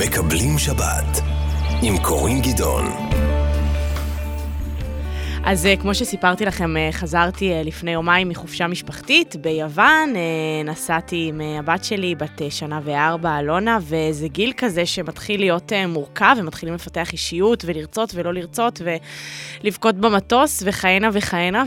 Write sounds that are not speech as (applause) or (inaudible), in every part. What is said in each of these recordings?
מקבלים שבת עם קורין גדעון. אז אה, כמו שסיפרתי לכם, אה, חזרתי אה, לפני יומיים מחופשה משפחתית ביוון, נסעתי עם הבת שלי, בת שנה וארבע, אלונה, וזה גיל כזה שמתחיל להיות מורכב, ומתחילים לפתח אישיות, ולרצות ולא לרצות, ולבכות במטוס, וכהנה וכהנה,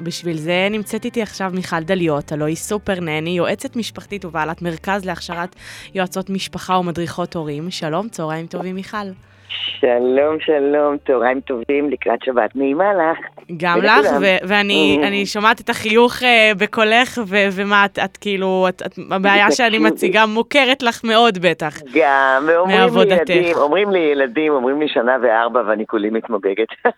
ובשביל זה נמצאת איתי עכשיו מיכל דליות, הלוא היא סופר נני, יועצת משפחתית ובעלת מרכז להכשרת יועצות משפחה ומדריכות הורים. שלום, צהריים טובים, מיכל. שלום, שלום, צהריים טובים, לקראת שבת נעימה לך. גם לך, ואני שומעת את החיוך uh, בקולך, ומה, את, את כאילו, את, את, הבעיה שאני (laughs) מציגה מוכרת לך מאוד בטח. גם, ואומרים לי ילדים, אומרים לי ילדים, אומרים לי שנה וארבע, ואני כולי מתמוגגת. (laughs)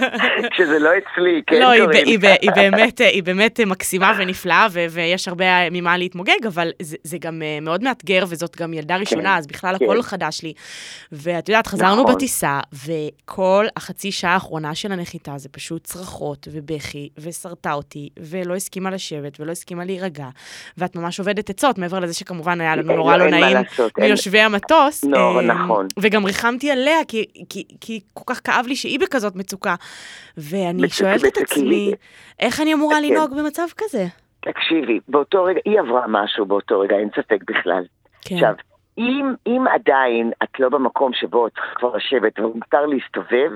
(laughs) כשזה לא אצלי, כן, לא, היא, היא, היא, באמת, היא באמת מקסימה ונפלאה, ויש הרבה ממה להתמוגג, אבל זה, זה גם מאוד מאתגר, וזאת גם ילדה כן, ראשונה, אז בכלל כן. הכל חדש לי. ואת יודעת, חזרנו נכון. בטיסה, וכל החצי שעה האחרונה של הנחיתה זה פשוט צרחות ובכי, וסרטה אותי, ולא הסכימה לשבת, ולא הסכימה להירגע. ואת ממש עובדת עצות, מעבר לזה שכמובן היה לנו נורא לא, לא נעים מיושבי אין... המטוס. לא, נכון. וגם ריחמתי עליה, כי, כי, כי כל כך כאב לי שהיא בכזאת מצוקה. ואני מצוק, שואלת את עצמי, איך אני אמורה כן. לנהוג במצב כזה? תקשיבי, באותו רגע, היא עברה משהו באותו רגע, אין ספק בכלל. כן. עכשיו, אם, אם עדיין את לא במקום שבו את צריכה כבר לשבת ומותר להסתובב,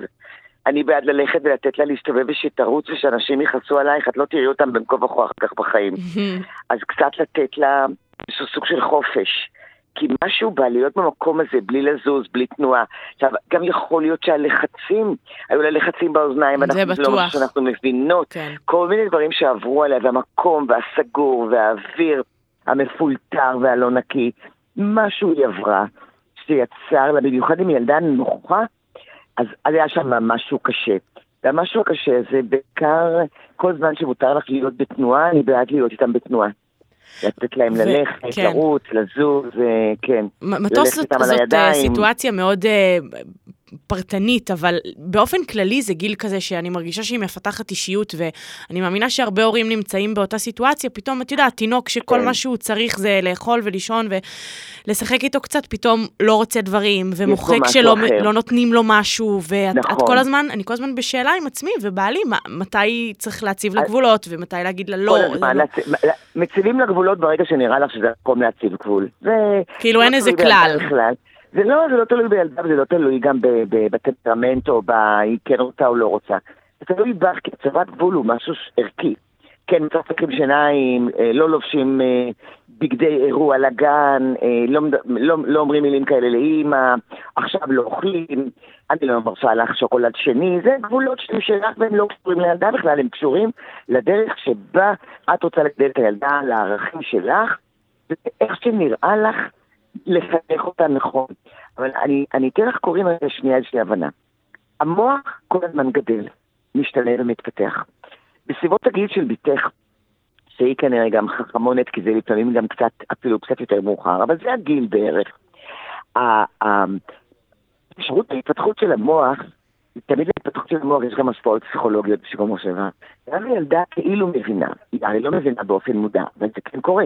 אני בעד ללכת ולתת לה להסתובב ושתרוץ ושאנשים יכעסו עלייך, את לא תראי אותם בין כה וכה אחר כך בחיים. (laughs) אז קצת לתת לה איזשהו סוג של חופש. כי משהו בא להיות במקום הזה בלי לזוז, בלי תנועה. עכשיו, גם יכול להיות שהלחצים, היו לה לחצים באוזניים, זה בטוח. לא שאנחנו מבינות. כן. כל מיני דברים שעברו עליה, והמקום, והסגור, והאוויר המפולטר והלא נקי. משהו היא עברה, שיצר לה, במיוחד עם ילדה נוחה, אז היה שם משהו קשה. והמשהו הקשה זה בעיקר כל זמן שמותר לך להיות בתנועה, אני בעד להיות איתם בתנועה. לתת להם ללכת, כן. לרוץ, לזוז, כן. מטוס זאת, זאת אה, סיטואציה מאוד uh, פרטנית, אבל באופן כללי זה גיל כזה שאני מרגישה שהיא מפתחת אישיות, ואני מאמינה שהרבה הורים נמצאים באותה סיטואציה, פתאום, את יודעת, תינוק שכל כן. מה שהוא צריך זה לאכול ולישון ולשחק איתו קצת, פתאום לא רוצה דברים, ומוחק שלא לא נותנים לו משהו, ואת נכון. כל הזמן, אני כל הזמן בשאלה עם עצמי ובעלי, מתי צריך להציב לה גבולות, ומתי להגיד לה לא. לא... מציבים לה גבולות ברגע שנראה לך שזה מקום להציב גבול. כאילו אין איזה כלל. זה לא, זה לא תלוי בילדה, זה לא תלוי גם בטמפרמנט או בהיא כן רוצה או לא רוצה. זה תלוי בך, כי הצבת גבול הוא משהו ערכי. כן, מצחקים שיניים, אה, לא לובשים אה, בגדי אירוע לגן, אה, לא, לא, לא אומרים מילים כאלה לאימא, עכשיו לא אוכלים, אני לא מרשה לך שוקולד שני, זה גבולות שהם שלך והם לא קשורים לילדה בכלל, הם קשורים לדרך שבה את רוצה לגדל את הילדה, לערכים שלך, ואיך שנראה לך לחנך אותה נכון. אבל אני, אני אתן לך קוראים על שנייה איזושהי הבנה. המוח כל הזמן גדל, משתנה ומתפתח. בסביבות הגיל של בתך, שהיא כנראה גם חכמונת, כי זה לפעמים גם קצת, אפילו קצת יותר מאוחר, אבל זה הגיל בערך. האפשרות ההתפתחות של המוח, תמיד להתפתחות של המוח יש גם השפעות פסיכולוגיות בשביל מושבה. גם הילדה כאילו מבינה, היא הרי לא מבינה באופן מודע, אבל זה כן קורה.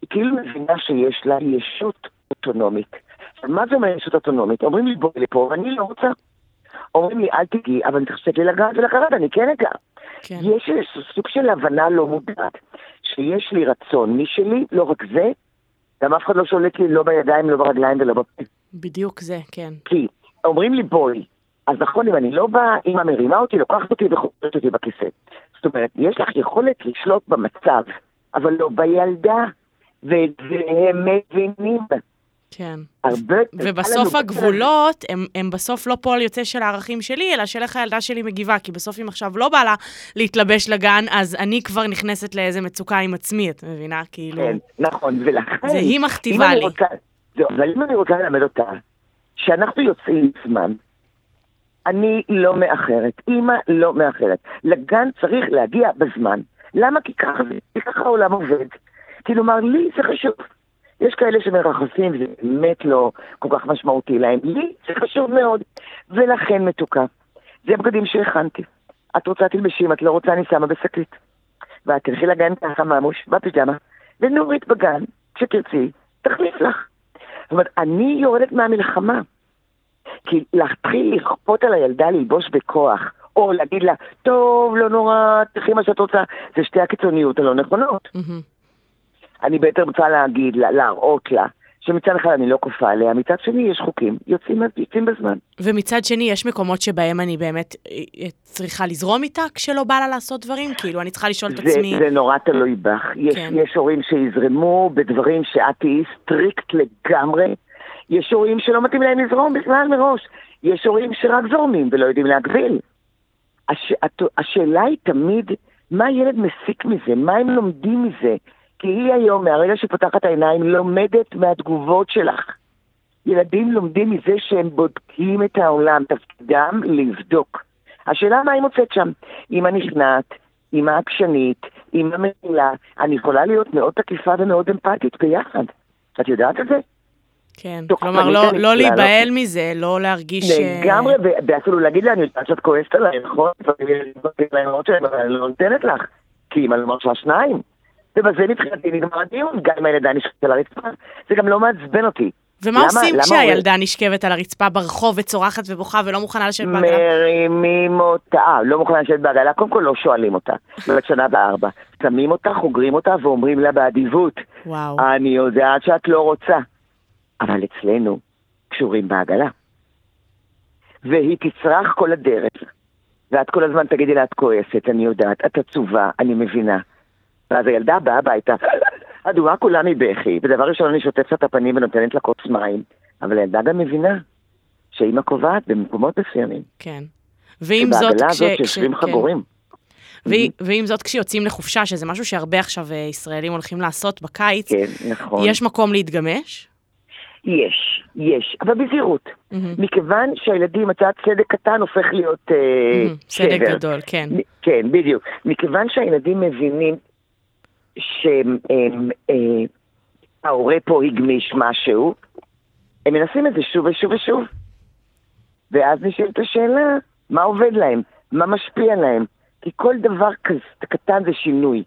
היא כאילו מבינה שיש לה ישות אוטונומית. מה זה אומר ישות אוטונומית? אומרים לי בואי לפה ואני לא רוצה. אומרים לי אל תגיעי, אבל תחשבי לגעת ולקראת, אני כן אגע. כן. יש איזשהו סוג של הבנה לא מודעת, שיש לי רצון משלי, לא רק זה, גם אף אחד לא שולט לי לא בידיים, לא ברגליים ולא בפה. בדיוק זה, כן. כי אומרים לי בואי, אז נכון, אם אני לא באה, אמא מרימה אותי, לוקחת אותי וחוזרת אותי בכיסא. זאת אומרת, יש לך יכולת לשלוט במצב, אבל לא בילדה. והם מבינים. כן. הרבה... ובסוף הגבולות הם, הם בסוף לא פועל יוצא של הערכים שלי, אלא של איך הילדה שלי מגיבה, כי בסוף אם עכשיו לא בא לה להתלבש לגן, אז אני כבר נכנסת לאיזה מצוקה עם עצמי, את מבינה? כאילו... כן, נכון, ולכן... זה היא מכתיבה לי. רוצה, זהו, אבל אם אני רוצה ללמד אותה, שאנחנו יוצאים זמן, אני לא מאחרת, אימא לא מאחרת. לגן צריך להגיע בזמן. למה? כי ככה העולם עובד. כלומר, לי זה חשוב. יש כאלה שמרחפים, וזה באמת לא כל כך משמעותי להם. לי זה חשוב מאוד, ולכן מתוקה. זה הבגדים שהכנתי. את רוצה תלבשי, אם את לא רוצה אני שמה בשקית. ואת תלכי לגן ככה ממוש, בפיג'מה, ונורית בגן, כשתרצי, תחליף לך. זאת אומרת, אני יורדת מהמלחמה. כי להתחיל לכפות על הילדה ללבוש בכוח, או להגיד לה, טוב, לא נורא, תחי מה שאת רוצה, זה שתי הקיצוניות הלא נכונות. אני בעצם רוצה להגיד לה, להראות לה, שמצד אחד אני לא כופה עליה, מצד שני יש חוקים, יוצאים, יוצאים בזמן. ומצד שני, יש מקומות שבהם אני באמת אה, צריכה לזרום איתה כשלא בא לה לעשות דברים? כאילו, אני צריכה לשאול את עצמי... זה נורא תלוי בך. יש, כן. יש הורים שיזרמו בדברים שאת תהיי strict לגמרי. יש הורים שלא מתאים להם לזרום בכלל מראש. יש הורים שרק זורמים ולא יודעים להגביל. הש, השאלה היא תמיד, מה הילד מסיק מזה? מה הם לומדים מזה? כי היא היום, מהרגע שפותחת העיניים, לומדת מהתגובות שלך. ילדים לומדים מזה שהם בודקים את העולם, תפקידם לבדוק. השאלה מה היא מוצאת שם. אמא נכנעת, אמא עקשנית, אמא מנילה, אני יכולה להיות מאוד תקיפה ומאוד אמפתית ביחד. את יודעת את זה? כן, כלומר, לא, לא להיבהל מזה, לא להרגיש... לגמרי, ואפילו להגיד לה, אני יודעת שאת כועסת עליי, נכון? אני לא נותנת לך, כי אם אני לא מרשה שניים. ובזה מבחינתי נגמר הדיון, גם אם הילדה נשכבת על הרצפה, זה גם לא מעצבן אותי. ומה עושים כשהילדה נשכבת על הרצפה ברחוב וצורחת ובוכה ולא מוכנה לשבת בעגלה? מרימים אותה, אה, לא מוכנה לשבת בעגלה, קודם כל לא שואלים אותה, (laughs) בת שנה וארבע. שמים אותה, חוגרים אותה ואומרים לה באדיבות, וואו. אני יודעת שאת לא רוצה, אבל אצלנו קשורים בעגלה. והיא תצרח כל הדרך, ואת כל הזמן תגידי לה, את כועסת, אני יודעת, את עצובה, אני מבינה. ואז הילדה באה הביתה, אדומה כולה מבכי, ודבר ראשון אני שוטפת את הפנים ונותנת לה כוס מים, אבל הילדה גם מבינה שאימא קובעת במקומות מסוימים. כן. ועם זאת, כש... הזאת שיושבים כן. חגורים. ועם זאת, כשיוצאים לחופשה, שזה משהו שהרבה עכשיו אה, ישראלים הולכים לעשות בקיץ, כן, נכון. יש מקום להתגמש? יש, יש, אבל בזהירות. Mm-hmm. מכיוון שהילדים, הצעת צדק קטן הופך להיות mm-hmm. uh, צדק שבר. גדול, כן. כן, בדיוק. מכיוון שהילדים מבינים שההורה פה הגמיש משהו, הם מנסים את זה שוב ושוב ושוב. ואז נשאלת השאלה, מה עובד להם? מה משפיע להם? כי כל דבר כזה קטן זה שינוי.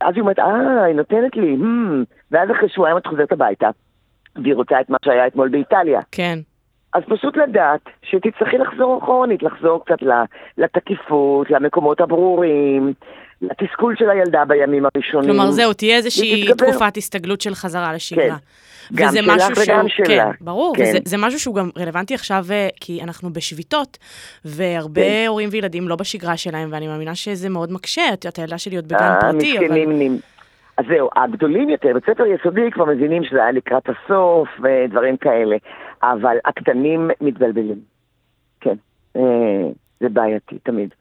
אז היא אומרת, אה, היא נותנת לי, hmm. ואז אחרי שבועיים את חוזרת הביתה, והיא רוצה את מה שהיה אתמול באיטליה. כן. אז פשוט לדעת שתצטרכי לחזור אחורנית, לחזור קצת לתקיפות, למקומות הברורים, לתסכול של הילדה בימים הראשונים. כלומר, זהו, תהיה איזושהי תקופת הסתגלות של חזרה לשגרה. כן. גם שלך וגם שלה. כן, ברור, כן. וזה זה משהו שהוא גם רלוונטי עכשיו, אה, כי אנחנו בשביתות, והרבה כן. הורים וילדים לא בשגרה שלהם, ואני מאמינה שזה מאוד מקשה, את הילדה שלי עוד בגן אה, פרטי, אבל... נמנים. אז זהו, הגדולים יותר, בית ספר יסודי כבר מבינים שזה היה לקראת הסוף ודברים כאלה, אבל הקטנים מתבלבלים. כן, אה, זה בעייתי, תמיד.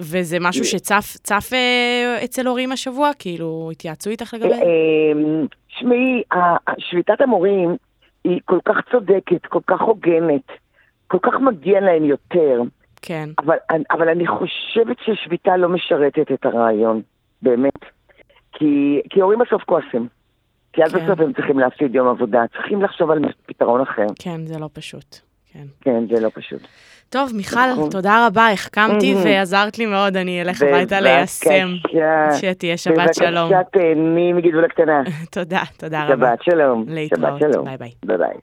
וזה משהו שצף אה, אצל הורים השבוע? כאילו, התייעצו איתך לגבי? אמ, שמעי, שביתת המורים היא כל כך צודקת, כל כך הוגנת, כל כך מגיע להם יותר. כן. אבל, אבל אני חושבת ששביתה לא משרתת את הרעיון, באמת. כי, כי הורים בסוף כועסים. כי עד כן. בסוף הם צריכים להפסיד יום עבודה, צריכים לחשוב על פתרון אחר. כן, זה לא פשוט. כן. כן, זה לא פשוט. טוב, מיכל, נכון. תודה רבה, החכמתי ועזרת לי מאוד, אני אלך הביתה ליישם. שתהיה שבת שלום. בבקשה, תהני מגדול הקטנה. (laughs) תודה, תודה רבה. שבת שלום. להתראות, bye bye. bye bye.